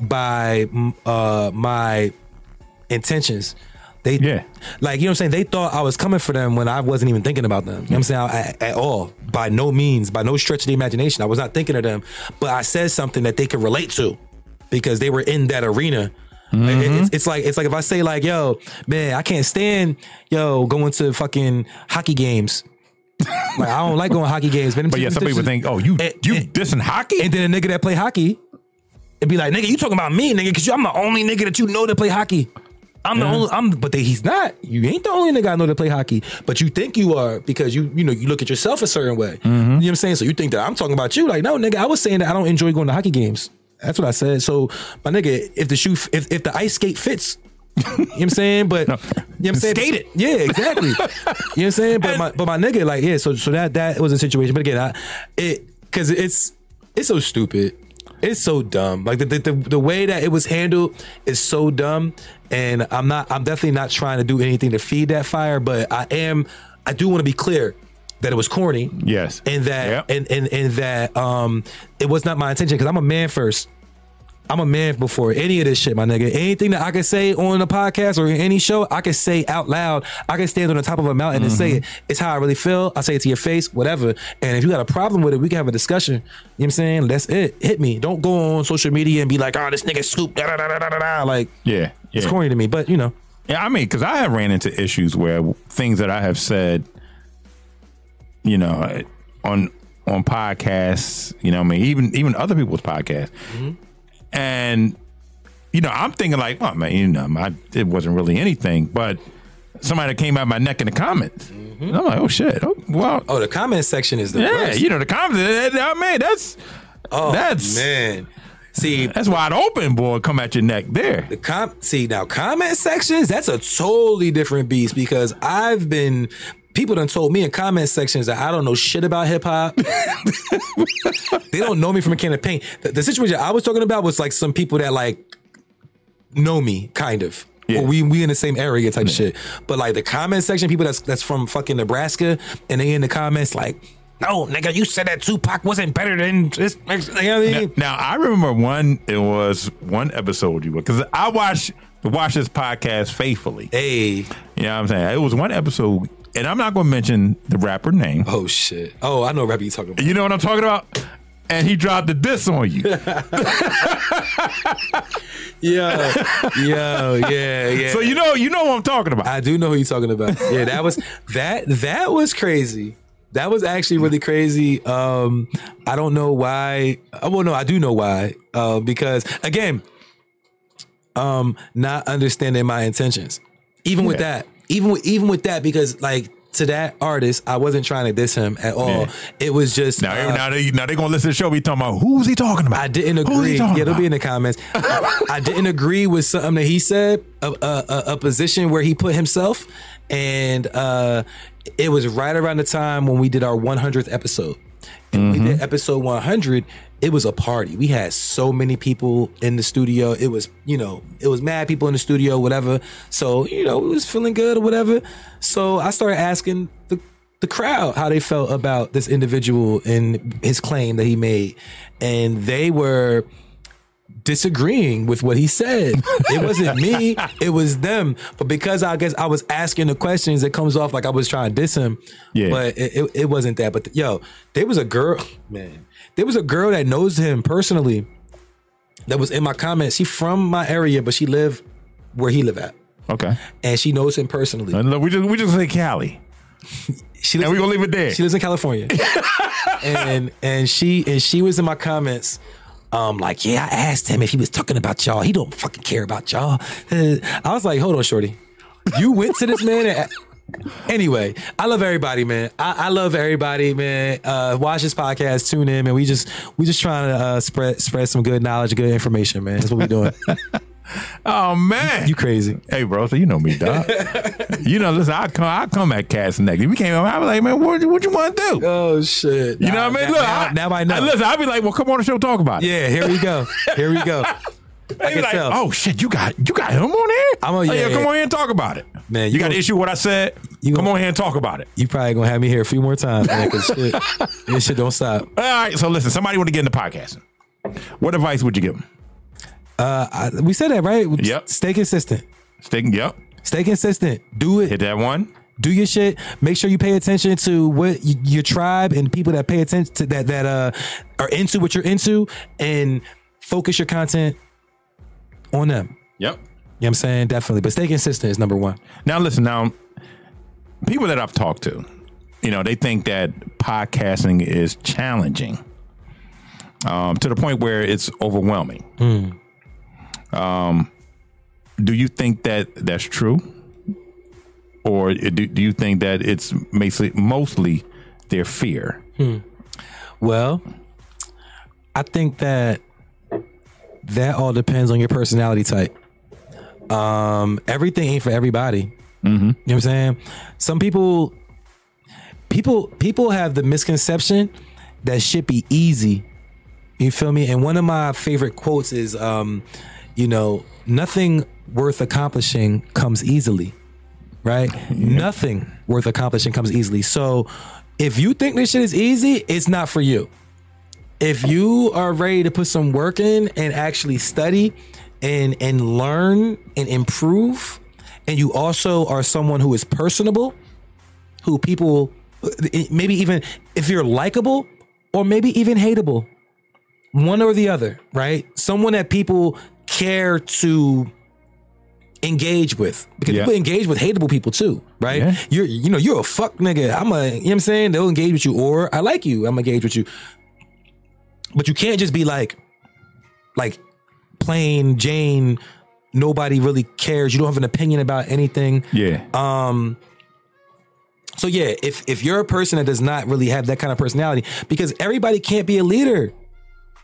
by uh, my intentions. They Yeah. like you know what I'm saying. They thought I was coming for them when I wasn't even thinking about them. You know what I'm saying at, at all. By no means, by no stretch of the imagination, I was not thinking of them. But I said something that they could relate to because they were in that arena. It- It's, it's like it's like if I say like, "Yo, man, I can't stand yo going to fucking hockey games." like I don't like going to hockey games, man. But yeah, some people think, oh, you And- you and- dissing hockey? and then a nigga that play hockey, it'd be like, nigga, you talking about me, nigga, because I'm the only nigga that you know that play hockey. I'm the only, I'm, but they, he's not. You ain't the only nigga I know that play hockey, but you think you are because you, you know, you look at yourself a certain way. Mm-hmm. You know what I'm saying? So you think that I'm talking about you. Like, no, nigga, I was saying that I don't enjoy going to hockey games. That's what I said. So, my nigga, if the shoe, if, if the ice skate fits, you know what I'm saying? But you know what I'm saying? Skate it. Yeah, exactly. you know what I'm saying? But my but my nigga, like, yeah, so so that that was a situation. But again, I it cause it's it's so stupid. It's so dumb. Like the, the the way that it was handled is so dumb. And I'm not I'm definitely not trying to do anything to feed that fire, but I am I do want to be clear that it was corny. Yes. And that Yep. and, and and that um it was not my intention because I'm a man first. I'm a man before any of this shit, my nigga. Anything that I can say on the podcast or in any show, I can say out loud. I can stand on the top of a mountain and say it. Mm-hmm. It's how I really feel. I say it to your face, whatever. And if you got a problem with it, we can have a discussion. You know what I'm saying? That's it. Hit me. Don't go on social media and be like, oh, this nigga scoop, da da da da da da. Like, yeah, it's corny to me, but you know. Yeah, I mean, because I have ran into issues where things that I have said, you know, on on podcasts, you know, what I mean, even even other people's podcasts, mm-hmm. And you know, I'm thinking like, oh man, you know, my, it wasn't really anything, but somebody came out my neck in the comments. And I'm like, oh shit, oh, well, Oh, the comment section is the yeah, worst. you know, the comments. that- that- I mean, that's oh, that's- man. See, that's wide open, boy. Come at your neck there. The com- see now comment sections that's a totally different beast because I've been people done told me in comment sections that I don't know shit about hip hop. they don't know me from a can of paint. The, the situation I was talking about was like some people that like know me kind of. Yeah. Or we we in the same area type of shit. But like the comment section, people that's that's from fucking Nebraska, and they in the comments like, no, nigga, you said that Tupac wasn't better than this. You know what I mean? Now, now, I remember one. It was one episode you were because I watch watch this podcast faithfully. Hey, You know what I'm saying? It was one episode, and I'm not going to mention the rapper name. oh shit. Oh, I know rapper you talking about. You know what I'm talking about? And he dropped the diss on you. Yo, yo, yeah, yeah. so you know, you know what I'm talking about. I do know who you're talking about. Yeah, that was that that was crazy. That was actually really crazy. Um, I don't know why. uh, Well, no, I do know why. Uh, because again, um, not understanding my intentions. Even with that, even with even with that, because like to that artist, I wasn't trying to diss him at all. Yeah. It was just now, uh, now they now they gonna listen to the show. Be talking about who's he talking about? I didn't agree. Yeah, it'll be in the comments. I, I didn't agree with something that he said, a, a, a, a position where he put himself, and uh, it was right around the time when we did our 100th episode. And we Mm-hmm. did episode 100. It was a party. We had so many people in the studio. It was, you know, it was mad people in the studio, whatever. So, you know, it was feeling good or whatever. So I started asking the the crowd how they felt about this individual and his claim that he made. And they were disagreeing with what he said. It wasn't me, it was them. But because I guess I was asking the questions, it comes off like I was trying to diss him. Yeah. But it, it, it wasn't that. But yo, there was a girl, man, there was a girl that knows him personally that was in my comments. She from my area, but she lived where he live at. Okay, And she knows him personally. and look, we just we just say Cali, She and we gonna leave it there. She lives in California. and and she and she was in my comments. Um, like, yeah, I asked him if he was talking about y'all. He don't fucking care about y'all. I was like, hold on, shorty. You went to this man. And, anyway, I love everybody, man. I, I love everybody, man. Uh, watch this podcast, tune in, man. We just we just trying to uh, spread spread some good knowledge, good information, man. That's what we doing. oh man, you crazy? Hey, bro, so you know me, dog. you know, listen, I come, I come at Cass next. If we came, I was like, man, what, what you want to do? Oh shit! You know what I mean? Look, now, I, now I know. listen, I'll be like, well, come on the show, talk about it. yeah, here we go. Here we go. Be can like, tell. oh shit, you got you got him on here. I'm a- Oh, yeah, yeah, come yeah. on here and talk about it, Man, You, you got an issue with what I said? You come gonna- on here and talk about it. You probably gonna have me here a few more times, man. Cause shit, this shit don't stop. All right, so listen, somebody want to get into podcasting. What advice would you give them? Uh, I, we said that right. Yep. Stay consistent. Stay, yep. Stay consistent. Do it. Hit that one. do your shit. Make sure you pay attention to what y- your tribe and people that pay attention to that that uh are into what you're into, and focus your content on them. Yep. You know what I'm saying? Definitely. But stay consistent is number one. Now listen, now people that I've talked to, you know, they think that podcasting is challenging. Um, to the point where it's overwhelming. Um, do you think that that's true? Or do, do you think that it's mostly, mostly their fear? Well, I think that that all depends on your personality type. Um, everything ain't for everybody. You know what I'm saying? Some people, people, people have the misconception that shit be easy. You feel me? And one of my favorite quotes is, um, you know, nothing worth accomplishing comes easily right? Nothing worth accomplishing comes easily. So if you think this shit is easy, it's not for you. If you are ready to put some work in and actually study and and learn and improve, and you also are someone who is personable, who people maybe even if you're likable or maybe even hateable, one or the other, right? Someone that people care to engage with because Yeah. people engage with hateable people too, right? Yeah. You're you know you're a fuck nigga. I'm a you know what I'm saying they'll engage with you or I like you. I'm engaged with you, but you can't just be like like plain Jane. Nobody really cares. You don't have an opinion about anything. Yeah. Um. So yeah, if if you're a person that does not really have that kind of personality, because everybody can't be a leader.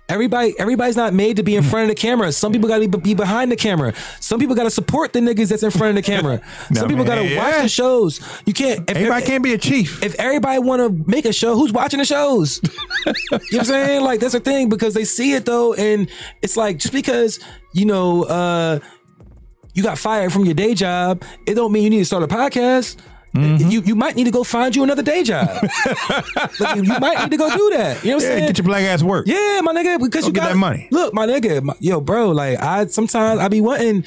Everybody, everybody's not made to be in front of the camera. Some people got to be behind the camera. Some people got to support the niggas that's in front of the camera. Some No, people got to man, watch yeah. the shows. You can't. If, Everybody can't be a chief. if everybody want to make a show, who's watching the shows? you know what I'm saying? Like that's the thing because they see it though, and it's like just because you know uh you got fired from your day job, it don't mean you need to start a podcast. Mm-hmm. You you might need to go find you another day job. Like, you might need to go do that. You know what I'm Yeah, saying? get your black ass work. Yeah, my nigga, because Go you get got that money. Look, my nigga, my, yo, bro, like I sometimes I be wanting.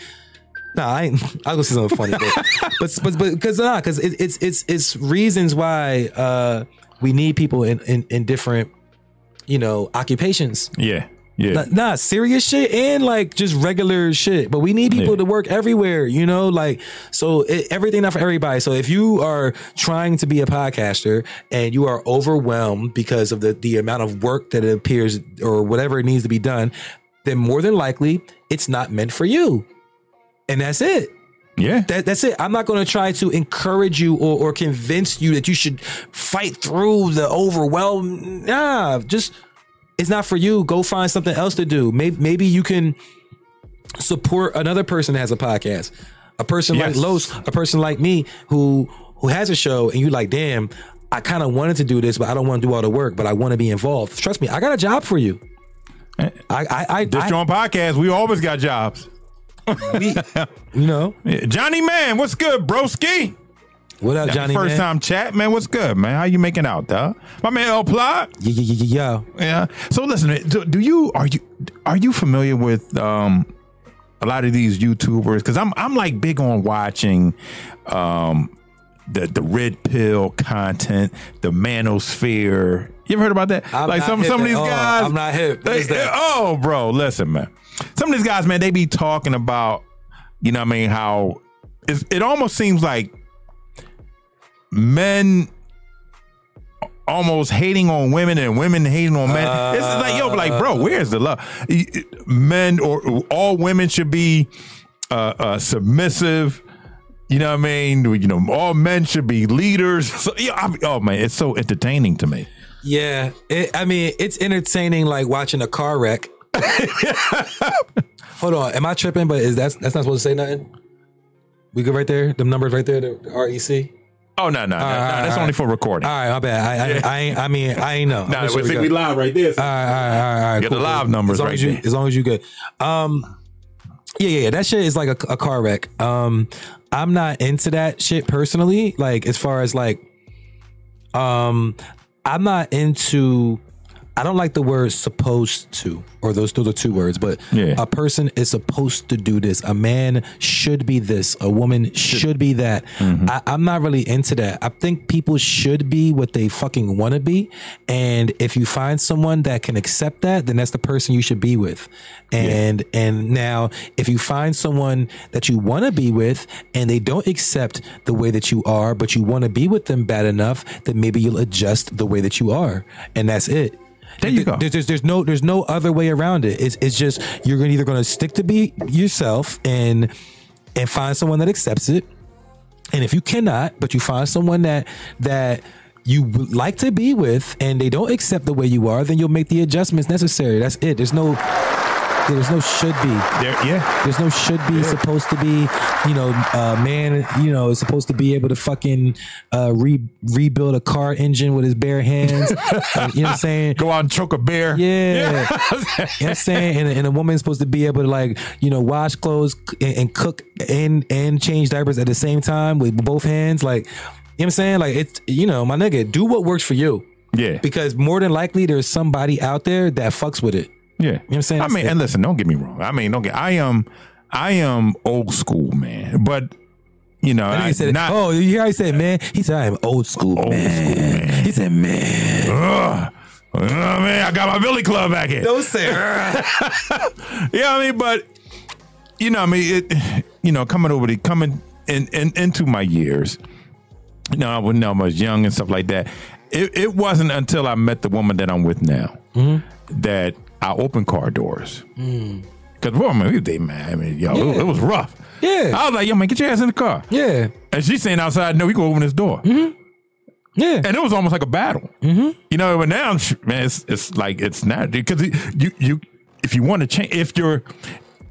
Nah, I ain't. I'll go say something funny, but but but but because nah, because it, it's it's it's reasons why uh we need people in in, in different you know occupations. Yeah. Yeah. Nah, nah, serious shit and like just regular shit. But we need people Yeah. to work everywhere, you know, like so it, everything not for everybody. So if you are trying to be a podcaster and you are overwhelmed because of the the amount of work that it appears or whatever it needs to be done, then more than likely it's not meant for you. And that's it. yeah. That, that's it. I'm not going to try to encourage you or, or convince you that you should fight through the overwhelm. Nah, just it's not for you. Go find something else to do. Maybe maybe you can support another person that has a podcast. A person Yes. like Los, a person like me who who has a show, and you like, damn, I kind of wanted to do this, but I don't want to do all the work, but I want to be involved. Trust me, I got a job for you. I I I, This I podcast, we always got jobs. we- you know Johnny Man, what's good, broski? What up, Johnny? First man? time chat, man. What's good, man? How you making out, dog? My man El Plot. Yeah, yeah, yeah, yeah, yeah. So listen, do, do you are you are you familiar with um a lot of these YouTubers? Because I'm I'm like big on watching um the the red pill content, the manosphere. You ever heard about that? I'm like some some of these guys. I'm not hip. They- that? oh, bro, listen, man. Some of these guys, man, they be talking about, you know, what I mean, how it's, it almost seems like men almost hating on women and women hating on men. it's like, yo, like, bro, where's the love? Men or all women should be uh, uh, submissive. You know what I mean? You know, all men should be leaders. So, yeah, I, oh man, it's so entertaining to me. Yeah, it, I mean, it's entertaining like watching a car wreck. Hold on, am I tripping? But is that that's not supposed to say nothing? We good right there? The numbers right there, the REC. Oh no, no, no, no, that's all only for recording. All right, my bad. I I, I, ain't, I mean I ain't know. Nah, I'm sure we we we live right there. All right, all right, all right, all right. Get the live numbers as long right as you, there. As long as you good. Um, yeah, yeah, yeah. That shit is like a, a car wreck. Um, I'm not into that shit personally. Like as far as like, um, I'm not into I don't like the word supposed to, or those those are two words, but Yeah. a person is supposed to do this. A man should be this. A woman should be that. Mm-hmm. I, I'm not really into that. I think people should be what they fucking want to be. And if you find someone that can accept that, then that's the person you should be with. And and now if you find someone that you want to be with and they don't accept the way that you are, but you want to be with them bad enough, then maybe you'll adjust the way that you are. And that's it. There you go. There's, there's, there's no there's no other way around it. It's it's just you're gonna either gonna stick to be yourself and and find someone that accepts it. And if you cannot, but you find someone that that you would like to be with and they don't accept the way you are, then you'll make the adjustments necessary. That's it. There's no there's no should be. There, yeah. There's no should be supposed to be, you know, uh, man, you know, is supposed to be able to fucking uh, re- rebuild a car engine with his bare hands. You know what I'm saying? Go out and choke a bear. Yeah. you know what I'm saying? And, and a woman's supposed to be able to like, you know, wash clothes and, and cook and and change diapers at the same time with both hands. Like, you know what I'm saying? Like it's you know, my nigga, do what works for you. Yeah. Because more than likely there's somebody out there that fucks with it. Yeah, you know what I'm saying? I mean, and listen, don't get me wrong. I mean, don't get. I am, I am old school, man. But you know, I nigga said, not. oh, you hear how he said, man? He said, I am old school, Old man. school, man. He said, man. Ugh. Oh man, I got my Billy Club back here. Don't say Yeah, I mean, but you know, I mean, it. You know, coming over the coming in, in into my years. You know, when I was young and stuff like that. It, it wasn't until I met the woman that I'm with now Mm-hmm. that I opened car doors. Because man, we they man, I mean, yo, it, it was rough. Yeah. I was like, yo, man, get your ass in the car. Yeah. And she's saying outside, no, we go open this door. Mm-hmm. Yeah. And it was almost like a battle. Mm-hmm. You know, but now, man, it's, it's like it's not because you you if you want to change if you're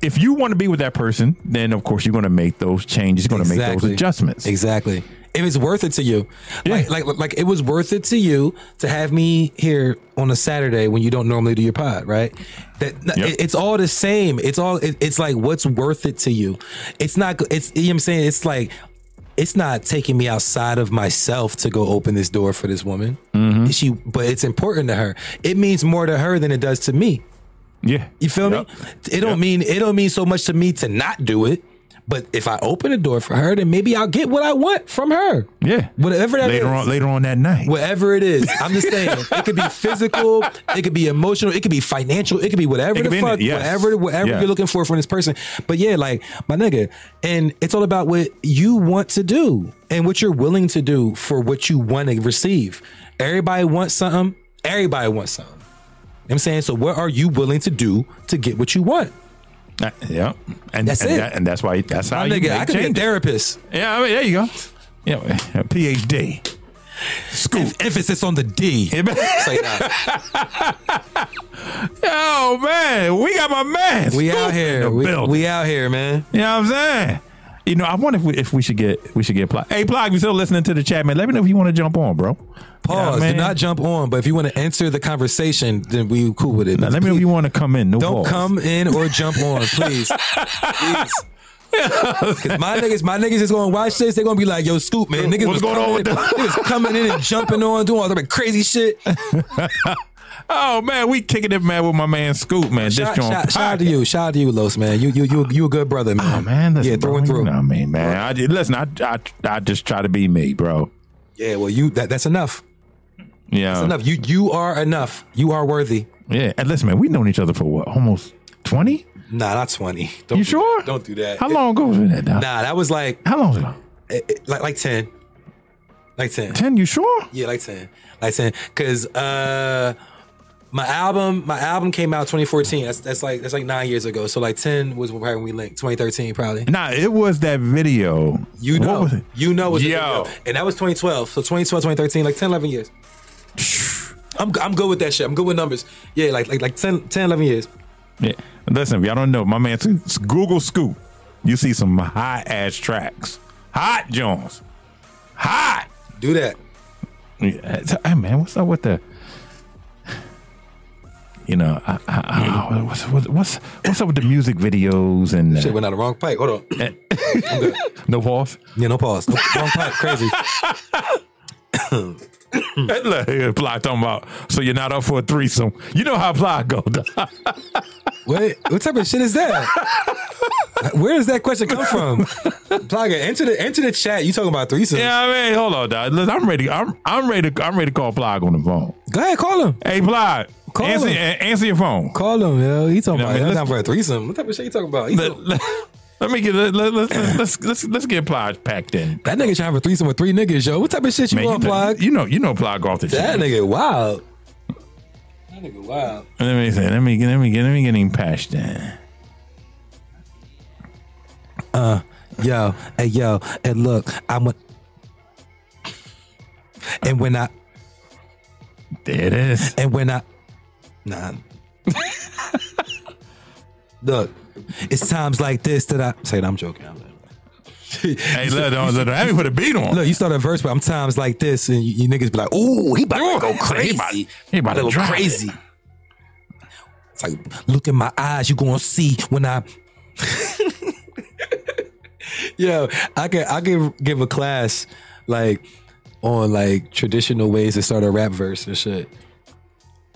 if you want to be with that person, then of course you're going to make those changes. You're going to make those adjustments. Exactly. If it's worth it to you, like, like like it was worth it to you to have me here on a Saturday when you don't normally do your pod, right? That Yep. it- it's all the same. It's all it, it's like what's worth it to you. It's not. It's you know what I'm saying. It's like it's not taking me outside of myself to go open this door for this woman. Mm-hmm. She, but it's important to her. It means more to her than it does to me. Yeah, You feel Yep. me? It don't Yep. mean it don't mean so much to me to not do it. But if I open the door for her, then maybe I'll get what I want from her. Yeah, Whatever that later is. on later on that night. Whatever it is. I'm just saying. it could be physical, it could be emotional, it could be financial, it could be whatever It the be fuck, yes. whatever whatever Yeah. you're looking for from this person. But yeah, like my nigga. And it's all about what you want to do and what you're willing to do for what you want to receive. Everybody wants something. Everybody wants something. You know I'm saying? So what are you willing to do to get what you want? Uh, yeah, and That's and, it. That, and that's why that's how My you nigga, I could be a therapist. Yeah, I mean, there you go. Yeah, a PhD. School Em- emphasis on the D. Say that. Oh man, we got my man. We Scoop out here. We, building. we out here, man. You know what I'm saying? You know, I wonder if we, if we should get we should get Plog. Hey, Plog, you still listening to the chat, man? Let me know if you want to jump on, bro. Pause. Yeah, Do not jump on. But if you want to answer the conversation, then we cool with it. Now, let me know if you want to come in. No Don't balls. come in or jump on, please. please. 'Cause my niggas, my niggas is gonna watch this. They're gonna be like, "Yo, Scoop, man, niggas What's going on with in, niggas coming in and jumping on, doing all that crazy shit." Oh man, we kicking it, man, with my man Scoop, man. Shout, shout, shout out to you, shout out to you, Los, man. You, you, you, you a good brother, man. Oh man, listen, yeah, through and you through. know what I mean, man. I listen, I, I I just try to be me, bro. Yeah, well, you that, that's enough. Yeah, That's enough. You, you are enough. You are worthy. yeah. And listen, man, we've known each other for what, almost twenty? Nah, not twenty. Don't You do sure? that. Don't do that. How long ago was that? Now? Nah, that was like How long ago? eh, eh, like like ten, like ten. Ten? You sure? Yeah, like ten, like ten. Cause uh, my album, my album came out 2014. That's that's like that's like nine years ago. So like ten was probably when we linked. 2013 probably. Nah, it was that video. You What know, was it? you know, was the Yo. video. and that was 2012. So 2012, 2013, like 10, 11 years. I'm I'm good with that shit. I'm good with numbers. Yeah, like like like 10, 10 11 years. Yeah. Listen, if y'all don't know, my man, it's Google Scoop. You see some hot ass tracks, hot Jones, hot. Do that. Yeah, Hey man, what's up with the? You know, I, I, I, oh, what's, what's what's what's up with the music videos and Shit went out the wrong pipe. Hold on. Eh. no pause? Yeah, no pause. No, wrong pipe. Crazy. Look, Ply talking about. So you're not up for a threesome. You know how Ply go. Wait, what type of shit is that? Where does that question come from? Plaga, enter the enter the chat. You talking about threesome? yeah, I mean, hold on, dog. Listen, I'm ready. I'm I'm ready. To, I'm ready to call Ply on the phone. Go ahead, call him. Hey, Ply, Call answer, him. answer your phone. Call him, yo. He talking You know about I mean? that's not for a threesome. What type of shit you talking about? Let, talking- let, let me get let, let, let's, let's let's let's get Ply packed in. that nigga trying to have a threesome with three niggas, yo. What type of shit you Man, want, you, know, Plug? you know you know Ply off the shit. That chain. nigga wild. That nigga wild. Let me say. Let me get let me get let me get him patched in. Uh, yo, hey yo, and look, I'm a and when I There it is. and when I nah. look, it's times like this that I say I'm joking. I'm Hey, look, don't, look, let me put a beat on. Look, you start a verse, but I'm times like this, and you, you niggas be like, "Ooh, he about to go He crazy. about- he about to go drop it." crazy." It's like, look in my eyes, you gonna see when I. Yo, I can I can give a class like on like traditional ways to start a rap verse and shit.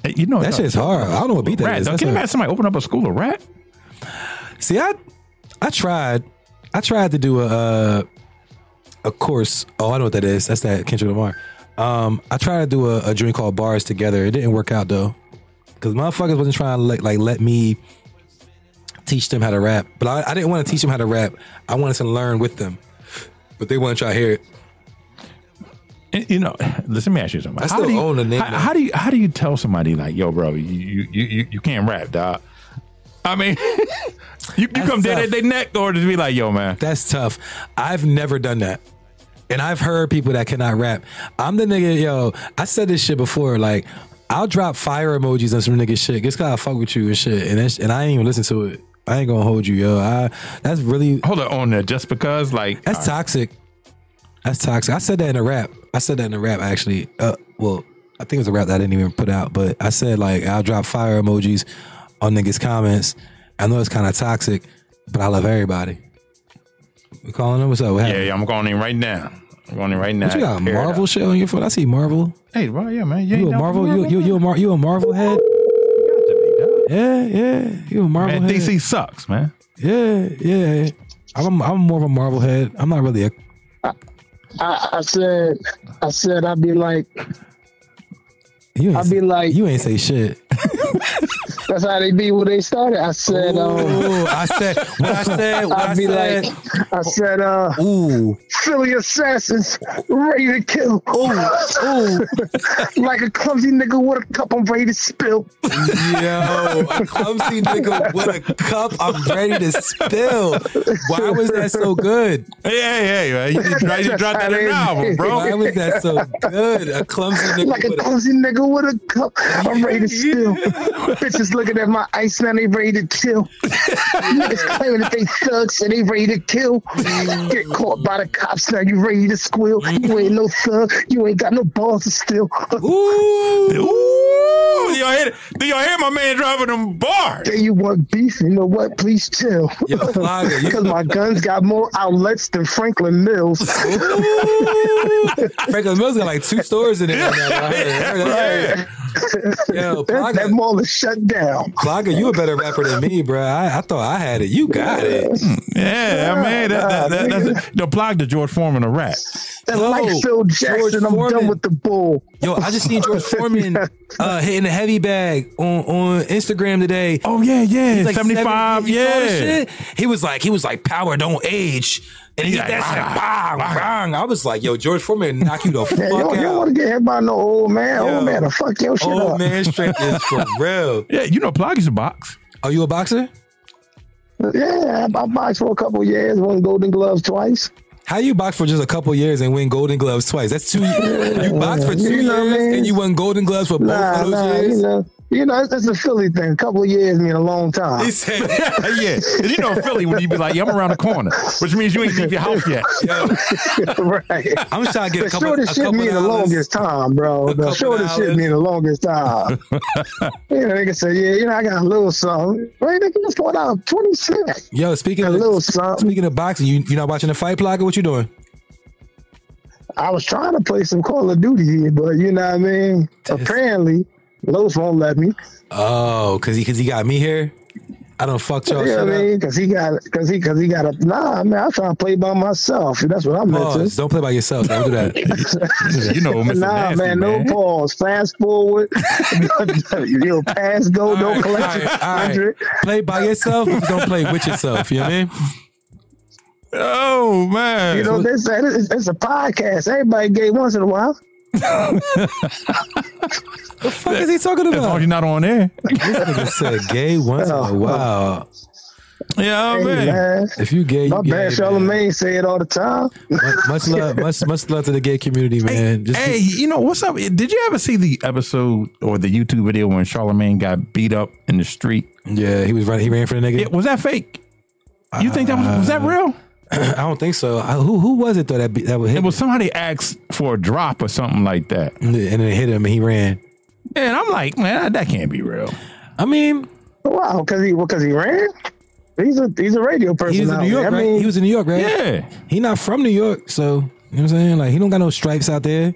Hey, you know That shit's hard. I don't know what beat that Rap. is. Can you imagine somebody open up a school of rap? See, I I tried I tried to do a uh, a course. Oh, I know what that is. That's that Kendrick Lamar. Um, I tried to do a, a drink called Bars Together. It didn't work out though, because motherfuckers wasn't trying to like, like let me teach them how to rap. But I, I didn't want to teach them how to rap. I wanted to learn with them, but they want to try to hear it. And, You know, listen, let me ask you something. I still do you, own the how, how do you how do you tell somebody like, yo, bro, you you you, you can't rap, dog? I mean, you, you come dead at their neck, or to be like, yo, man, That's tough. I've never done that. And I've heard people that cannot rap. I'm the nigga, yo, I said this shit before. Like, I'll drop fire emojis on some nigga shit. Just gotta fuck with you and shit. And that's, and I ain't even listen to it. I ain't gonna hold you, yo. I that's really hold it on there just because, like, that's toxic. That's toxic. I said that in a rap. I said that in a rap actually. Uh well, I think it was a rap that I didn't even put out, but I said like I'll drop fire emojis on niggas' comments. I know it's kind of toxic, but I love everybody. We calling him? What's up? What yeah, happened? yeah, I'm calling in right now. I'm going in right now. What you got Air Marvel out. shit on your phone? I see Marvel. Hey, bro, yeah, man, you, You a Marvel? You you you a, Mar- you a Marvel head? Got to be, dog. Yeah, yeah. You a Marvel Man, head? DC sucks, man. Yeah, yeah. I'm I'm more of a Marvel head. I'm not really a. I, I said, I said, I'd be like, You ain't I'd be like, you ain't say shit. That's how they be when they started. I said, um, I said what I said. What I I'd be said. like, I said, uh, ooh, Philly assassins ready to kill. ooh. like a clumsy nigga with a cup I'm ready to spill. Yo, a clumsy nigga with a cup I'm ready to spill. Why was that so good? Hey, hey, hey, man, you, just dropped- you dropped that in the album, bro. Why was that so good? A clumsy nigga Like a with a clumsy nigga with a cup I'm ready to spill. Bitches looking at my ice now they ready to chill. Niggas claiming that they thugs and they ready to kill. Get caught by the cops now you ready to squeal. You ain't no thug, you ain't got no balls to steal. Ooh, do y'all hear? Do y'all hear my man driving them bars? Say you want beef, you know what? Please chill. Yo, Plaga, you- Because my guns got more outlets than Franklin Mills. Franklin Mills got like two stores in it. right now. I heard, I heard, I heard. Yo, That, that mall is shut down. Plaga, you a better rapper than me, bro. I, I thought I had it. You got it. Yeah, I mean, that, that, that, that's the plug to George Foreman of rap. And Yo, like Phil George Jackson, I'm Foreman. done with the bull. Yo, I just seen George Foreman uh, hitting a heavy bag on, on Instagram today. Oh yeah, yeah, He's like seventy five. 70 you saw the Yeah, shit? He was like, he was like, power don't age. And he He's did like, that shit, "Bang, bang, bang. I was like, yo, George Foreman knock you the fuck Yeah, you don't, you don't want to get hit by no old man. Yo. Old man, to fuck your shit Old up. man strength is for real. yeah. You know, plug is a box. Are you a boxer? Yeah, I I boxed for a couple years, won Golden Gloves twice. How you box for just a couple years and win Golden Gloves twice? That's two. years. You boxed for two You know what I years mean? and you won Golden Gloves for both Nah, of those nah, years. you know, you know, it's, it's a Philly thing. A couple of years mean a long time. He said, yeah, 'Cause you know Philly when you be like, yeah, I'm around the corner, which means you ain't leave your house yet. yo, right. I'm just trying to get The a couple. A shortest shit couple mean the longest time, bro. The shortest shit dollars. mean the longest time. you know, nigga say, yeah, you know, I got a little something. Right, nigga, just going out 20 cents. Yo, speaking A of little something. speaking of boxing, you you not watching the fight blogger? What you doing? I was trying to play some Call of Duty here, but you know what I mean. Apparently, Los won't let me. Oh, cause he cause he got me here. I don't fuck y'all You know shit I up. mean? Because he got, because he, because he got a. Nah, man, I'm trying to play by myself. That's what I'm Pause. into. Don't play by yourself. Don't do that. You know, Mr. Nah, Nasty, man, no pause. Fast forward. you know, pass go, All no right, collection. all right, all right. Hundred. Play by yourself. Don't play with yourself. You know what I mean? Oh man. You know, this it's, it's a podcast. Everybody gay once in a while. What the fuck is he talking as long about? as you're not on air. This nigga said gay once in a Oh. while. Yeah, Hey, man. man. If you gay, you My gay, bad, man. Charlemagne say it all the time. Much, much love, much much love to the gay community, man. Just Hey, you know what's up? Did you ever see the episode or the YouTube video when Charlemagne got beat up in the street? yeah, he was running. He ran for the nigga. Yeah, was that fake? You think that was was that uh, real? I don't think so. I, who who was it though that be, that would hit It was somebody asked for a drop or something like that. and then it hit him and he ran. And I'm like, man, that can't be real. I mean, Wow, because he because he ran. He's a he's a radio person. he was in. New York, I right? mean, he was in New York, right? Yeah. He not from New York, so you know what I'm saying. Like he don't got no stripes out there.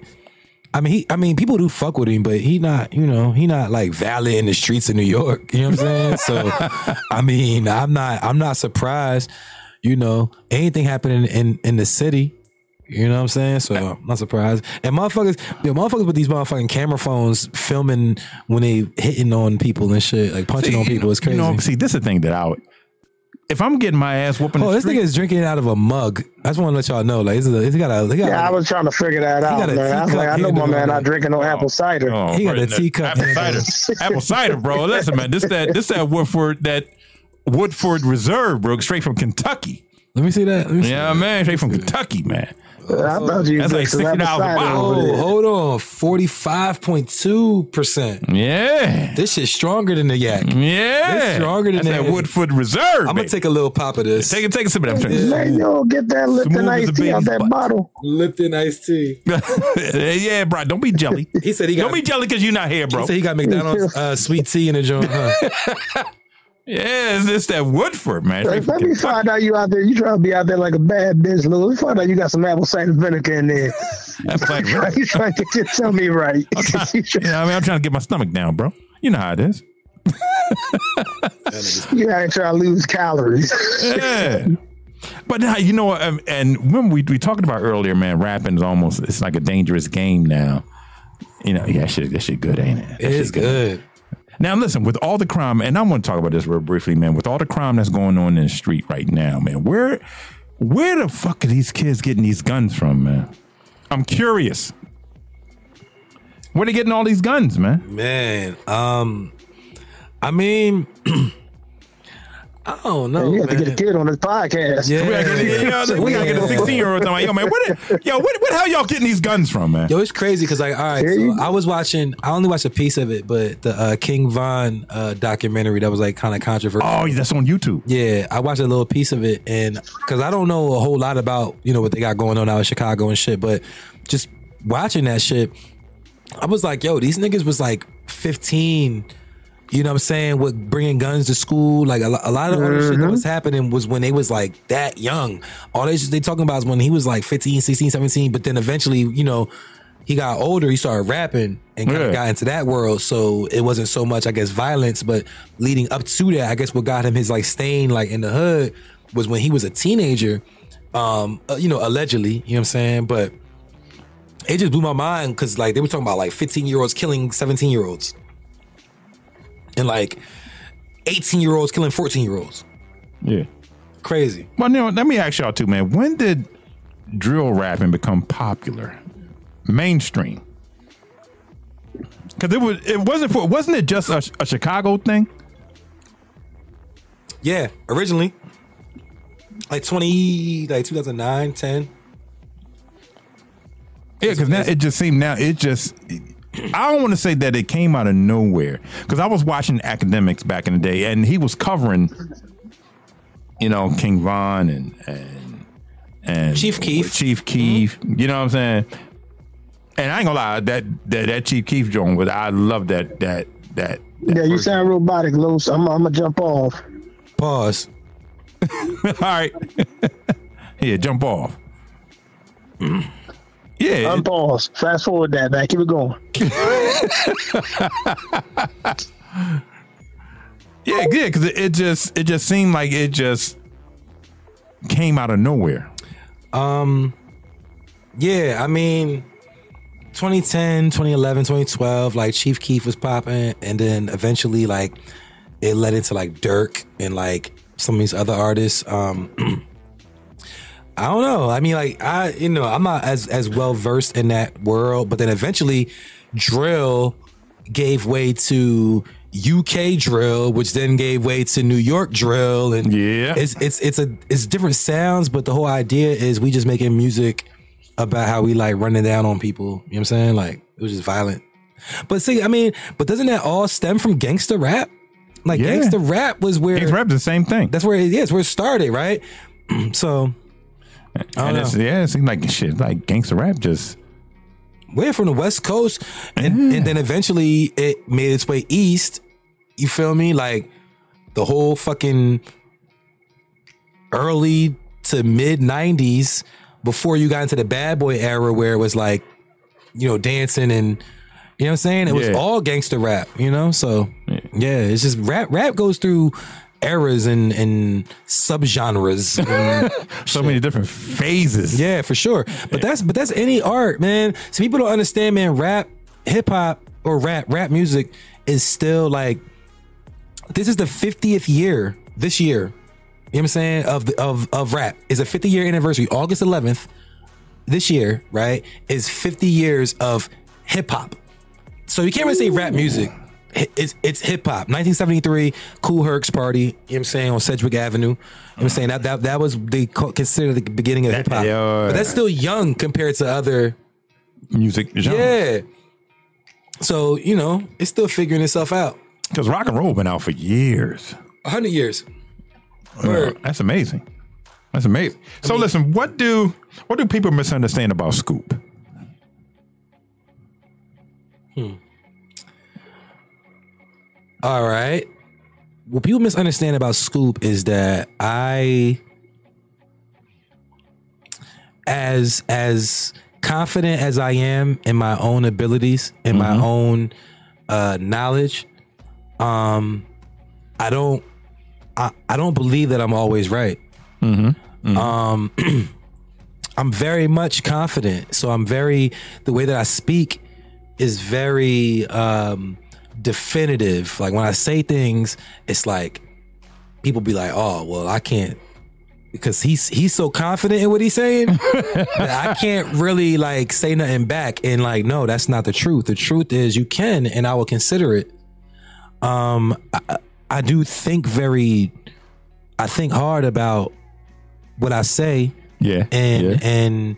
I mean, he. I mean, people do fuck with him, but he not. You know, he not like valid in the streets of New York. You know what I'm saying? So, I mean, I'm not. I'm not surprised. You know, anything happening in in the city. You know what I'm saying? So I'm not surprised. And motherfuckers, yo, motherfuckers with these motherfucking camera phones filming when they hitting on people and shit, like punching See, on people. It's crazy. You know, see, this is the thing that I would. If I'm getting my ass whooping, oh, the this street, nigga is drinking out of a mug. I just want to let y'all know, like, this is a, he got a, he got yeah, I a, was trying to figure that out, got a man. I was like, I know my man on not drinking no apple cider. Oh, He got bro, a that- teacup Apple cider, apple cider, bro. Listen, man, this that this that Woodford that Woodford Reserve, bro, straight from Kentucky. Let me see that. Me see Yeah, man, straight from Kentucky, man. I thought you That's like drank some apple $60 a bottle. Oh, hold on. 45.2%. Yeah, This shit's stronger than the yak. yeah. It's stronger than That's that that. Woodford Reserve. I'm going to take a little pop of this. take it, take a sip of that. Man, yo, get that Lipton Smooth iced tea out that butt. bottle. Lipton iced tea. yeah, bro. Don't be jelly. He said he got, Don't be jelly because you're not here, bro. he said he got McDonald's uh, sweet tea in the joint. Huh? Yeah, it's just that Woodford, man. Straight from Let me find out you out there. You trying to be out there like a bad bitch, Lou. Let me find out you got some apple cider vinegar in there. That's like, you know, you trying to get your tummy right. what I mean, I'm trying to get my stomach down, bro. You know how it is. you ain't trying to lose calories. Yeah. But now you know, um, and when we we talked about earlier, man, rapping is almost it's like a dangerous game now. You know, yeah, that shit, that shit good, ain't it? That It is shit good. Now, listen, with all the crime, and I want to talk about this real briefly, man. With all the crime that's going on in the street right now, man, where where the fuck are these kids getting these guns from, man? I'm curious. Where are they getting all these guns, man? Man, um, I mean, I don't know. you have to get a kid on this podcast. Yeah. We gotta get, you know, we gotta get a 16 year old. Yo, man, where the, yo, where, where the hell y'all getting these guns from, man? Yo, it's crazy because like, all right, so I was watching. I only watched a piece of it, but the uh, King Von uh, documentary that was like kind of controversial. Oh, that's on YouTube. Yeah, I watched a little piece of it, and because I don't know a whole lot about you know what they got going on out in Chicago and shit, but just watching that shit, I was like, yo, these niggas was like 15. You know what I'm saying? With bringing guns to school, like a, a lot of all the shit that was happening was when they was like that young. All they they talking about is when he was like 15, 16, 17. But then eventually, you know, he got older. He started rapping and kind Yeah. of got into that world. So it wasn't so much, I guess, violence. But leading up to that, I guess what got him his like stain like in the hood was when he was a teenager. Um, uh, you know, allegedly, you know what I'm saying? But it just blew my mind because like they were talking about like 15 year olds killing 17 year olds and like 18 year olds killing 14 year olds. Yeah. Crazy. Well, know, let me ask y'all too, man. When did drill rapping become popular, mainstream? Because it was, it wasn't for, wasn't it just a, a Chicago thing? Yeah, originally like 20, like 2009, 10. Yeah, because now it just seemed now it just. I don't want to say that it came out of nowhere because I was watching Akademiks back in the day, and he was covering, you know, King Von and and and Chief Keef. Chief Keef. Mm-hmm. You know what I'm saying? And I ain't gonna lie, that that, that Chief Keef joint was I love that that that. that Yeah, you version. sound robotic, Lou. I'm, I'm gonna jump off. Pause. All right. yeah, jump off. Yeah, Yeah. Unpause. Fast forward that. Back. Keep it going. Yeah, yeah, because it, it just it just seemed like it just came out of nowhere. Um yeah, I mean, 2010, 2011, 2012, like Chief Keef was popping, and then eventually, like, it led into like Durk and like some of these other artists. Um, I don't know. I mean, like, I you know, I'm not as as well versed in that world, but then eventually, drill gave way to UK drill, which then gave way to New York drill, and Yeah. it's it's it's a it's different sounds, but the whole idea is we just making music about how we like running down on people. You know what I'm saying? Like it was just violent. But see, I mean, but doesn't that all stem from gangster rap? Like Yeah. gangster rap was where It's rap the same thing. that's where it is, where it started, right? so I and know. it's, yeah, it seemed like shit, like gangster rap just we're from the West Coast, and, and then eventually it made its way east. You feel me? Like the whole fucking early to mid '90s, before you got into the bad boy era, where it was like, you know, dancing and you know what I'm saying. It was all gangster rap, you know. So yeah, it's just rap. Rap goes through eras and and subgenres. and so many different phases. yeah, for sure. But that's but that's any art, man. So people don't understand, man. Rap, hip hop, or rap, rap music is still like this is the 50th year this year. You know what I'm saying? Of the of of rap. Is a 50 year anniversary, August 11th this year, right? Is 50 years of hip hop. So you can't really say rap music. It's it's hip hop. 1973, Kool Herc's party. You know what I'm saying on Sedgwick Avenue. You know what I'm saying that that that was they co- considered the beginning of hip hop. But that's still young compared to other. Music genres. Yeah. So you know it's still figuring itself out. Because rock and roll been out for years. 100 years. That's amazing. That's amazing. So listen, what do what do people misunderstand about Scoop? Hmm. All right. What people misunderstand about Scoop is that I, as as confident as I am in my own abilities, in my own uh, knowledge, um, I don't, I, I don't believe that I'm always right. Um, I'm very much confident, so I'm very the way that I speak is very um definitive. Like when I say things, it's like people be like, "Oh, well, I can't," because he's he's so confident in what he's saying I can't really like say nothing back. And like, no, that's not the truth. The truth is, you can, and I will consider it. Um, I, I do think very, I think hard about what I say Yeah. and yeah. and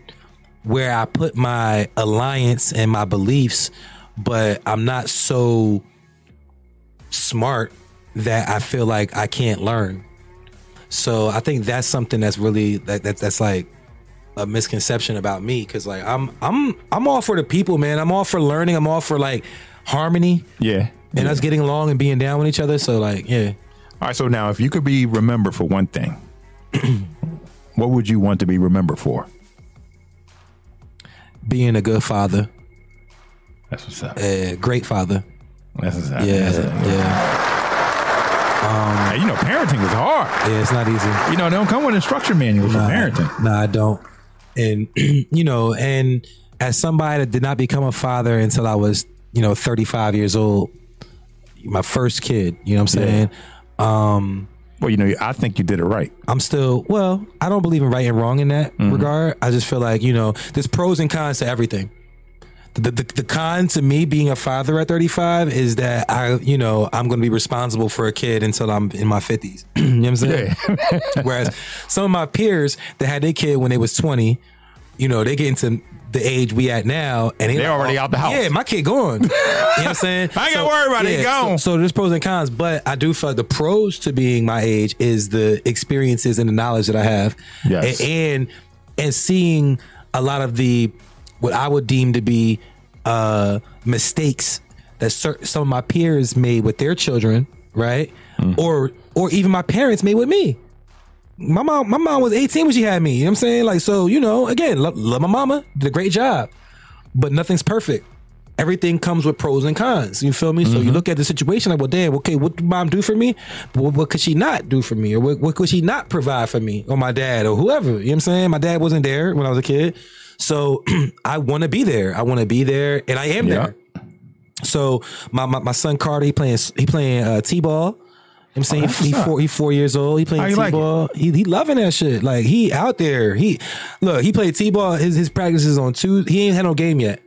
where I put my alliance and my beliefs, but I'm not so smart that I feel like I can't learn. So I think that's something that's really that, that that's like a misconception about me because like I'm I'm I'm all for the people, man. I'm all for learning. I'm all for like harmony yeah. and yeah. us getting along and being down with each other. So like, yeah, All right. So now, if you could be remembered for one thing, what would you want to be remembered for? being a good father, That's what's up. a great father. That's what's up. Yeah, That's yeah, Hey, you know, parenting is hard. yeah. It's not easy. You know, they don't come with instruction manuals for parenting. No, I don't. And you know, and as somebody that did not become a father until I was, you know, 35 years old, my first kid, you know what I'm saying? Um, Well, you know, I think you did it right. I'm still well, I don't believe in right and wrong in that regard. I just feel like, you know, there's pros and cons to everything. The, the, the con to me being a father at 35 is that I, you know, I'm going to be responsible for a kid until I'm in my 50s. you know what I'm saying? Whereas some of my peers that had their kid when they was 20, you know, they get into the age we at now and they They're like, already oh, out the house. Yeah, my kid gone. you know what I'm saying? I ain't gotta worry about it, he so- gone. So, there's pros and cons, but I do feel like the pros to being my age is the experiences and the knowledge that I have. Yes. A- and and seeing a lot of the what I would deem to be uh mistakes that cer- some of my peers made with their children, right? Mm. Or or even my parents made with me. my mom, my mom was 18 when she had me. You know what I'm saying? Like, so, you know, again, love, love my mama, did a great job, but nothing's perfect. Everything comes with pros and cons. You feel me? So you look at the situation like, well, damn, okay, what did mom do for me? What, what could she not do for me? Or what, what could she not provide for me? Or my dad or whoever. You know what I'm saying? My dad wasn't there when I was a kid. So I want to be there. I want to be there and I am Yeah. there. So my, my, my son Carter, he playing he playing uh, t-ball. I'm saying that's he, four, he four years old. He playing you t-ball. he he loving that shit. Like he out there. He look. He played t-ball. His his practice is on Tuesday. He ain't had no game yet.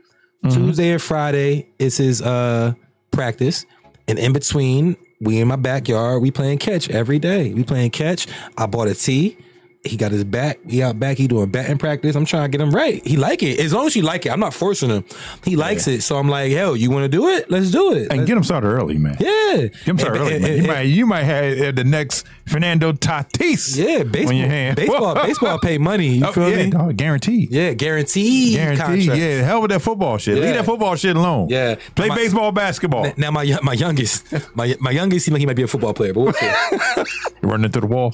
Mm-hmm. Tuesday and Friday is his uh practice, and in between, we in my backyard. We playing catch every day. We playing catch. I bought a tee. He got his back. He out back. He doing batting practice. I'm trying to get him right. He like it as long as you like it. I'm not forcing him. He likes it. So I'm like, hell, you want to do it? Let's do it. And get him started early, man. yeah. Get him started And- early, and- man. You and- might you might have the next Fernando Tatis. Yeah, on baseball. your hand. Baseball. baseball pay money. You Oh, feel yeah, me? dog, guaranteed. Yeah, guaranteed. Guaranteed. contract. Yeah, hell with that football shit. Yeah. Leave that football shit alone. Yeah. Play baseball, basketball. Now my my youngest, my my youngest seems like he might be a football player, but we'll see. Running into the wall.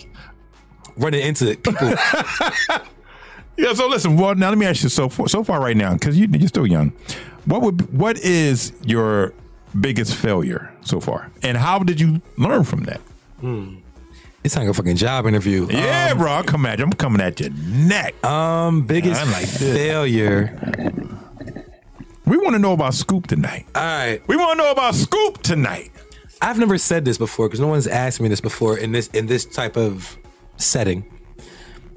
Running into people. Yeah. So listen. Well, now let me ask you. So far, so far right now, because you, you're still young. What would what is your biggest failure so far, and how did you learn from that? It's like a fucking job interview. Yeah, bro. I'm coming at you. I'm coming at your neck. Um, biggest like failure. we want to know about Scoop tonight. All right, We want to know about Scoop tonight. I've never said this before because no one's asked me this before in this in this type of setting.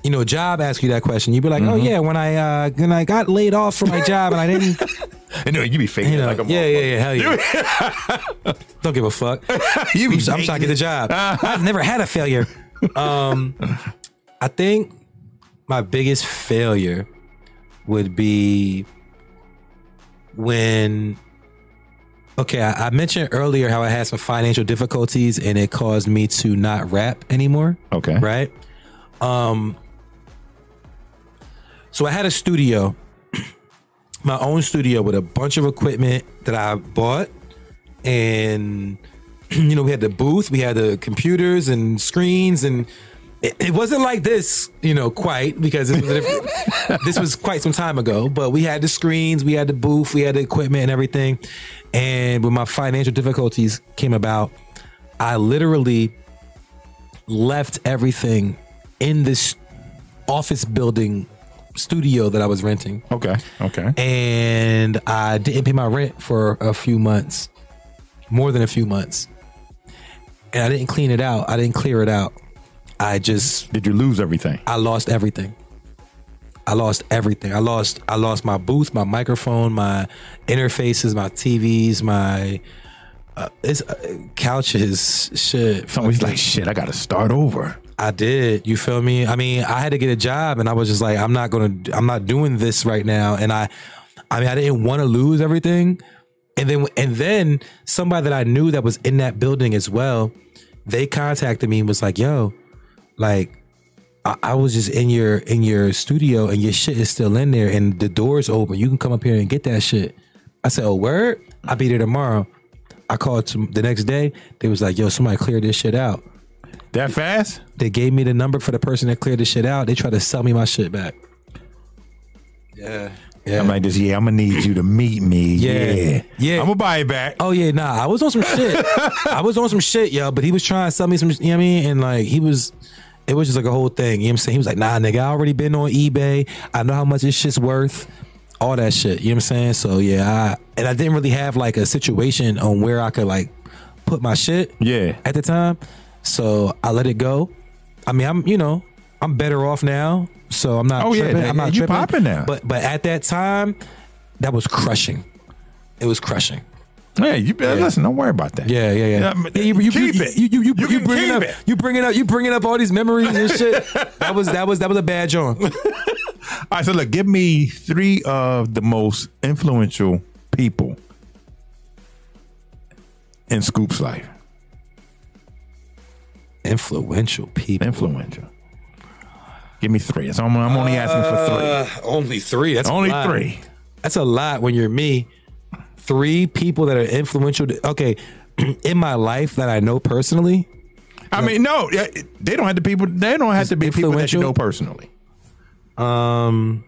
You know, job asks you that question. You'd be like, "Oh Mm-hmm. yeah, when I uh, when I got laid off from my job and I didn't, You know, you'd be faking you know, like a yeah, yeah, yeah, hell yeah, don't give a fuck." you be I'm trying to get a job. I've never had a failure. Um, I think my biggest failure would be when. Okay, I, I mentioned earlier how I had some financial difficulties and it caused me to not rap anymore. Okay. Right. Um. So I had a studio, my own studio with a bunch of equipment that I bought, and you know we had the booth, we had the computers and screens, and it, it wasn't like this, you know, quite because this was, a different- this was quite some time ago. But we had the screens, we had the booth, we had the equipment and everything. And when my financial difficulties came about, I literally left everything in this office building studio that I was renting Okay. Okay. and I didn't pay my rent for a few months, more than a few months. And I didn't clean it out. I didn't clear it out. I just Did you lose everything? I lost everything. I lost everything. I lost I lost my booth, my microphone, my interfaces, my TVs, my uh, it's uh, couches, shit. Somebody's like, shit, I got to start over. I did. You feel me? I mean, I had to get a job, and I was just like, I'm not gonna, I'm not doing this right now. And I, I mean, I didn't want to lose everything. And then, and then somebody that I knew that was in that building as well, they contacted me and was like, "Yo, like, I, I was just in your in your studio, and your shit is still in there, and the door's open. You can come up here and get that shit." I said, "Oh, word! I'll be there tomorrow." I called to the next day. They was like, "Yo, somebody cleared this shit out." That fast? They gave me the number for the person that cleared the shit out. They tried to sell me my shit back. Yeah. Yeah. I'm like this. Yeah, I'm gonna need you to meet me. Yeah. Yeah, Yeah. I'm gonna buy it back. oh yeah, nah. I was on some shit. I was on some shit, yo. But he was trying to sell me some. You know what I mean? And like he was, it was just like a whole thing. You know what I'm saying? He was like, Nah, nigga, I already been on eBay. I know how much this shit's worth. All that shit. You know what I'm saying? So yeah, I and I didn't really have like a situation on where I could like put my shit. Yeah. At the time, so I let it go. I mean, I'm you know I'm better off now, so I'm not. Oh, yeah, tripping. I'm not you tripping. popping now. But but at that time, that was crushing. It was crushing. Yeah, you better listen. Don't worry about that. Yeah, yeah, yeah. but Yeah, you, you, keep you, it. You, you, you, you, bringing keep up, it. you bringing up, you bringing up all these memories and shit. that was that was that was a bad joint. All right, so look, give me three of the most influential people in Scoop's life. Influential people. Influential. Give me three. So I'm, I'm only asking for three. Uh, only three. That's Only three. That's a lot when you're me. Three people that are influential. To, okay, in my life that I know personally. I mean, no, they don't have to people. They don't have to be people that you know personally. Um.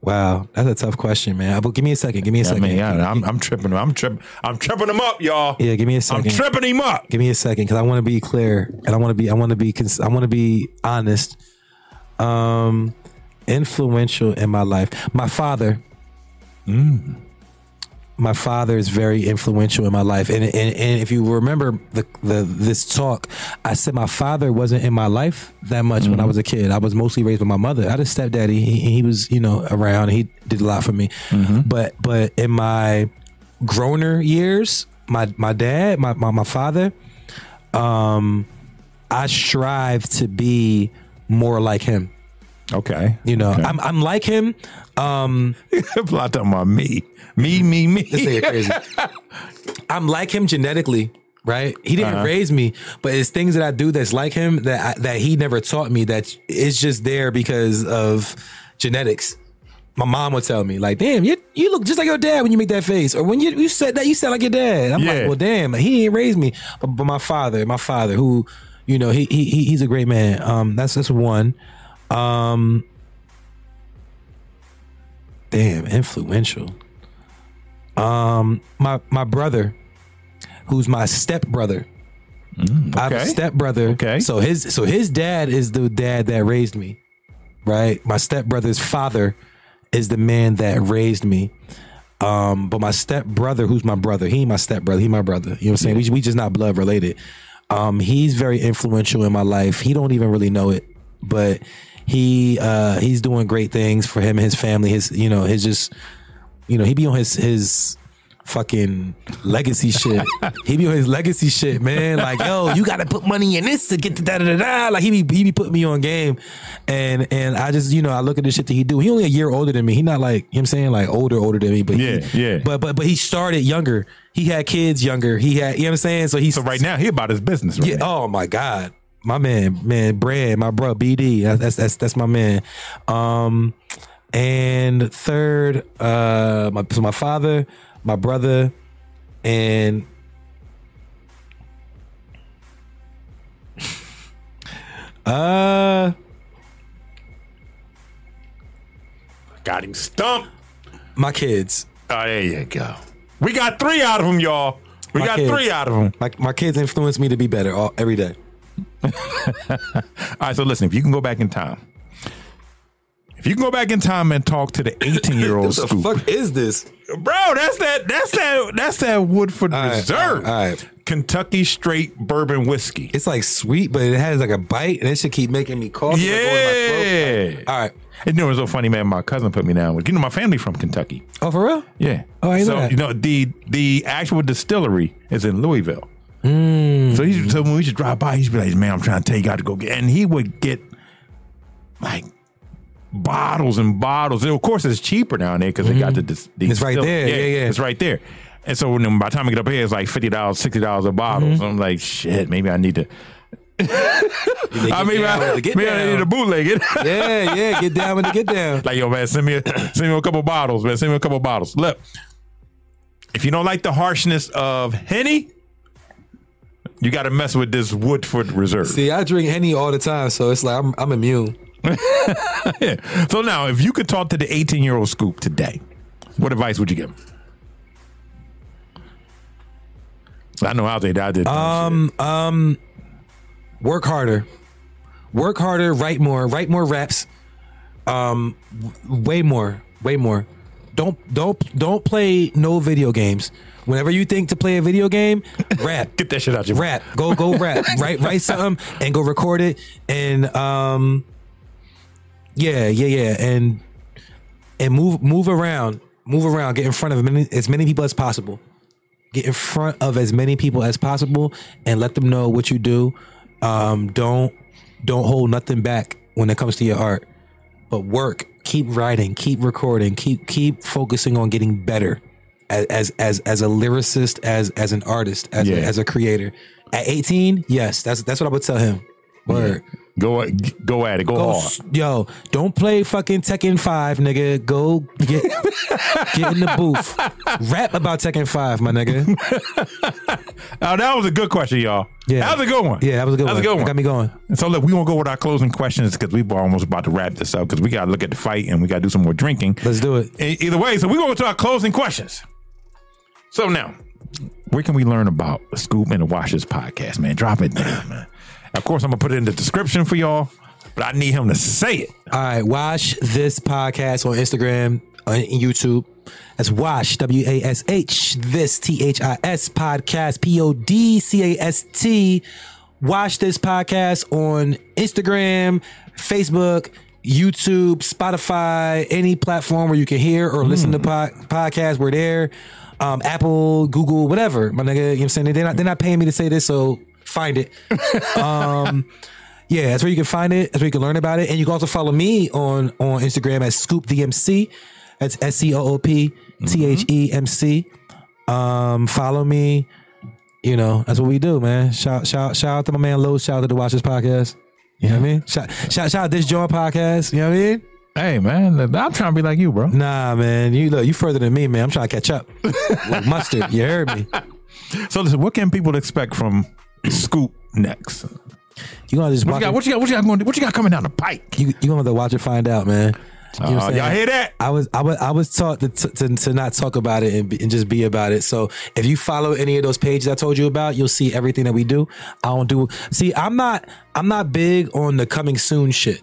Wow, that's a tough question, man. But give me a second. Give me a I second. mean, yeah, I'm, I'm tripping. I'm tripping. I'm tripping them up, y'all. Yeah, give me a second. I'm tripping him up. Give me a second because I want to be clear and I want to be I want to be cons- I want to be honest. Um, influential in my life. My father. My father is very influential in my life, and and, and if you remember the, the this talk, I said my father wasn't in my life that much when I was a kid. I was mostly raised by my mother. I had a stepdaddy. He, he was you know around. He did a lot for me, but but in my growner years, my my dad, my my, my father, um, I strive to be more like him. Okay, You know, Okay. I'm I'm like him. Um, a lot talking about me, me, me, me. this nigga crazy. I'm like him genetically, right? He didn't Uh-huh. raise me, but it's things that I do that's like him that I, that he never taught me. That it's just there because of genetics. My mom would tell me, like, "Damn, you you look just like your dad when you make that face, or when you you said that you sound like your dad." I'm Yeah. like, "Well, damn, he didn't raise me." But, but my father, my father, who you know, he he he- he's a great man. Um, that's that's one. Um, damn, influential. Um, my my brother, who's my step brother. I have a okay. step brother. Okay. So his so his dad is the dad that raised me. Right? My step brother's father is the man that raised me. Um, but my step brother, who's my brother, he my step brother, he my brother. You know what I'm saying? We we just not blood related. Um, he's very influential in my life. He don't even really know it, but he uh he's doing great things for him and his family. His you know, his just you know, he be on his his fucking legacy shit. he be on his legacy shit, man. Like, yo, you gotta put money in this to get to da da da da. Like he be he be putting me on game. And and I just, you know, I look at the shit that he do. He only a year older than me. He not like, you know I'm saying, like older, older than me. But he- Yeah, yeah. But but but he started younger. He had kids younger. He had, you know what I'm saying? So he's So right now, he about his business. Right yeah. now. Oh my God. My man, man, Brad, my bro, BD. That's that's that's, my man. Um, and third, uh, my so my father, my brother, and uh, got him stumped. my kids. Oh, there you go. We got three out of them, y'all. We My got kids. three out of them. My my kids influence me to be better all, every day. All right, so listen, if you can go back in time, if you can go back in time and talk to the 18 year old What the fuck is this? bro, that's that, that's that, that's that Woodford Reserve, all right. Kentucky straight bourbon whiskey. It's like sweet, but it has like a bite, and it should keep making me cough. It's like going in my throat. Yeah. All right. You know, it was so funny, man. My cousin put me down with. You know, my family from Kentucky. Oh, for real? Yeah. Oh, I know so that. you know the the actual distillery is in Louisville. Mm. So he so when we should drive by, he'd be like, "Man, I'm trying to tell you, got to go get." And he would get like bottles and bottles. And of course, it's cheaper down there because they got the, dis- the Mm-hmm. It's right there. Yeah, yeah. It's right there. And so when, by the time I get up here, it's like fifty dollars, sixty dollars a bottle. Mm-hmm. So I'm like, shit, maybe I need to. I mean, down I, with the maybe I need to bootleg it. Yeah, yeah. Get down with the get down. Like, yo, man, send me a send me a couple bottles, man. Send me a couple bottles. Look, if you don't like the harshness of Henny, you got to mess with this Woodford Reserve. See, I drink Henny all the time, so it's like I'm I'm immune. Yeah. So now, if you could talk to the 18 year old Scoop today, what advice would you give him? I know that I did. dumb shit. Um, work harder, work harder, write more, write more raps. Um, way more, way more. Don't don't don't play no video games. Whenever you think to play a video game, rap. get that shit out your rap. Go go rap. write write something and go record it. And um, yeah yeah yeah and and move move around, move around. Get in front of many, as many people as possible. Get in front of as many people as possible and let them know what you do. Um, don't don't hold nothing back when it comes to your art. But work, keep writing, keep recording, keep keep focusing on getting better as as as, as a lyricist, as as an artist, as Yeah. a, as a creator. At 18, yes, that's that's what I would tell him. Word. Go go at it. Go, Go, hard. yo, don't play fucking Tekken 5, nigga. Go get get in the booth. Rap about Tekken 5, my nigga. Oh, that was a good question, y'all. Yeah. that was a good one. Yeah, that was a good That was one. a good one. got me going. So look, we gonna go with our closing questions because we're almost about to wrap this up because we gotta look at the fight and we gotta do some more drinking. Let's do it. E- Either way, so we go to our closing questions. So now, where can we learn about the Scoop and the Wash This podcast, man? Drop it down, man. Of course, I'm gonna put it in the description for y'all, but I need him to say it. All right, Wash This podcast on Instagram, on YouTube. That's Wash, W A S H, this T H I S podcast, P O D C A S T. Wash This podcast on Instagram, Facebook, YouTube, Spotify, any platform where you can hear or listen to po- podcasts. We're there. Um, Apple, Google, whatever. My nigga, you know what I'm saying? They're not, they're not paying me to say this, so find it. Um, yeah, that's where you can find it. That's where you can learn about it. And you can also follow me on on Instagram at ScoopTheMC. That's S C O O P T H E M C. Um, follow me. You know, that's what we do, man. Shout shout shout out to my man Low. Shout out to the Wash This podcast. You know what I mean? Shout shout shout out Dis'JAWN podcast. You know what I mean? Hey, man, I'm trying to be like you, bro. Nah, man. You look, you further than me, man. I'm trying to catch up. With mustard. You heard me. So listen, what can people expect from Scoop next? You gonna just What watch you got? What you got? What you got? What you got coming down the pike? you, you gonna have to watch it find out, man. You know Uh, y'all hear that? I was I was I was taught to to, to not talk about it and, be, and just be about it. So if you follow any of those pages I told you about, you'll see everything that we do. I don't do. See, I'm not I'm not big on the coming soon shit.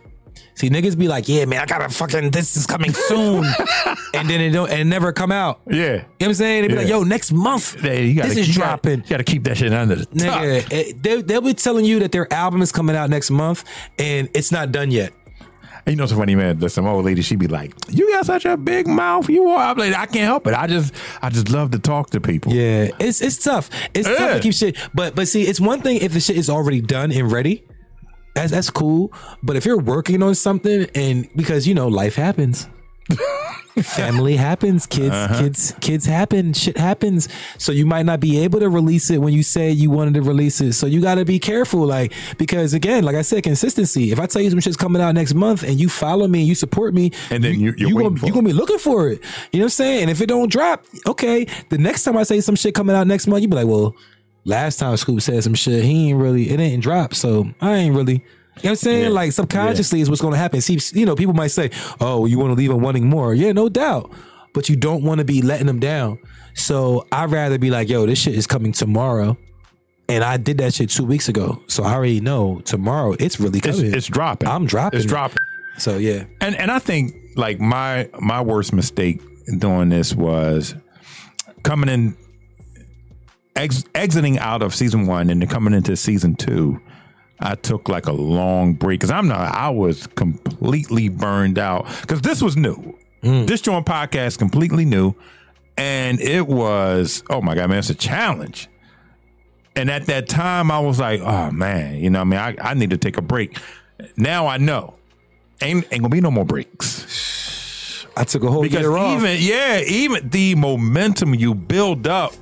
See, niggas be like, yeah, man, I gotta fucking this is coming soon, and then it don't and it never come out. Yeah. You know what I'm saying? They be like, yo, next month Hey, you gotta, this is you gotta- dropping. You got to keep that shit under the top. Nigga, it- they, they'll be telling you that their album is coming out next month and it's not done yet. And you know, so funny, man. There's some old lady. She be like, "You got such a big mouth. You are." I'm like, I can't help it. I just, I just love to talk to people. Yeah, it's it's tough. It's tough to keep shit. But but see, it's one thing if the shit is already done and ready. That's that's cool. But if you're working on something and because you know life happens. Family happens, kids, uh-huh. kids, kids happen, shit happens. So you might not be able to release it when you say you wanted to release it. So you got to be careful, like because again, like I said, consistency. If I tell you some shit's coming out next month and you follow me, and you support me, And then you- you're you gonna, you gonna be looking for it. You know what I'm saying? And if it don't drop, okay, the next time I say some shit coming out next month, you be like, well, last time Scoop said some shit, he ain't really, it ain't drop. So I ain't really, you know what I'm saying? Yeah. Like subconsciously is what's going to happen. See, you know, people might say, oh, you want to leave them wanting more. Yeah, no doubt. But you don't want to be letting them down. So I'd rather be like, yo, this shit is coming tomorrow. And I did that shit two weeks ago. So I already know tomorrow it's really It's, coming. it's dropping. I'm dropping It's dropping. so yeah. And and I think like my my worst mistake doing this was coming in ex, exiting out of season one and then coming into season two. I took like a long break because I'm not. I was completely burned out because this was new. Hmm. Dis'JAWN podcast completely new, and it was oh my god, man, it's a challenge. And at that time, I was like, oh man, you know, what I mean, I, I need to take a break. Now I know ain't ain't gonna be no more breaks I took a whole because year off. even yeah, even the momentum you build up,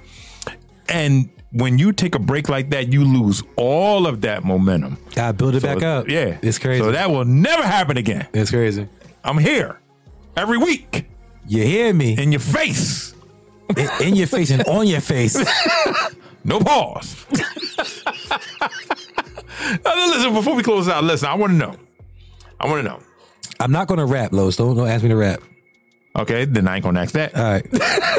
and when you take a break like that, you lose all of that momentum. Gotta build it So, back up. Yeah, It's crazy. So that will never happen again. it's crazy. I'm here every week You hear me? in your face, in, in your face and on your face. no pause. Now, listen, before we close out, listen, I want to know. I want to know. I'm not gonna rap, Los. Don't don't ask me to rap. Okay, then I ain't gonna ask that. All right.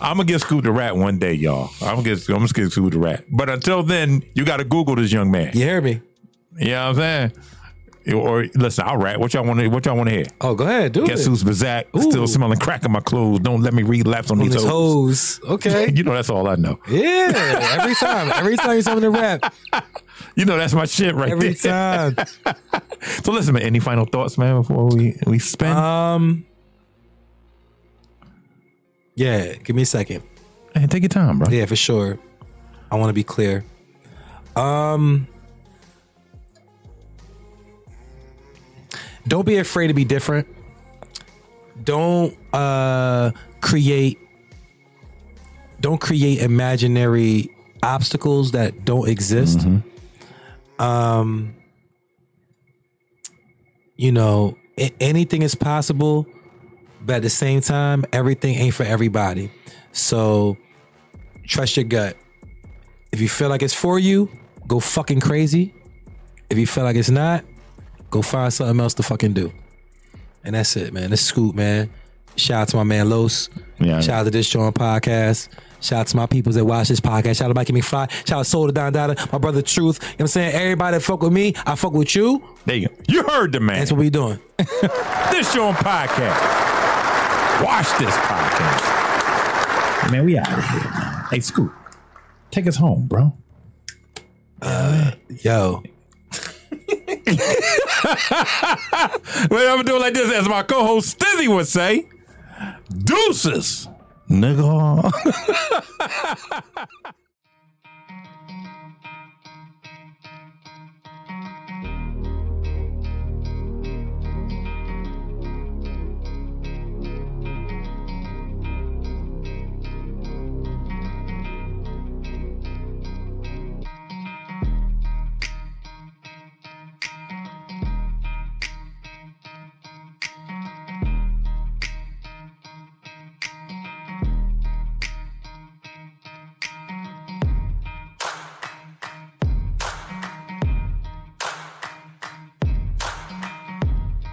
I'm gonna get Scoop the Rat one day, y'all. I'm gonna get I'm gonna get Scoop the Rat. But until then, you got to Google this young man. You hear me? You know what I'm saying? Or listen, I'll rat. What y'all want to? What y'all want to hear? Oh, go ahead, do Guess it. who's Bazak? Still smelling crack in my clothes. Don't let me relapse on, on these his hoes. Okay. You know that's all I know. Yeah. Every time. Every time you tell me to rap. You know that's my shit right Every there. time. So listen, man. Any final thoughts, man, before we we spend? Um. Yeah. Give me a second. Man, take your time, bro. Yeah, for sure. I want to be clear. Um. Don't be afraid to be different. Don't uh create don't create imaginary obstacles that don't exist. um, you know, anything is possible, but at the same time, everything ain't for everybody. So trust your gut. If you feel like it's for you, go fucking crazy. If you feel like it's not, go find something else to fucking do. And that's it, man. This is Scoop, man. Shout out to my man Los. Yeah. Shout out to Dis'JAWN podcast. Shout out to my peoples that watch this podcast. Shout out to Mikey McFly. Shout out to Soda Don Dada, my brother Truth. You know what I'm saying? Everybody that fuck with me, I fuck with you. There you go. You heard the man. That's what we doing. Dis'JAWN podcast. Wash This podcast. Man, we out of here, man. Hey, Scoop, take us home, bro. Uh, Yo. Well, I'm gonna do it like this, as my co-host Stizzy would say. Deuces, nigga.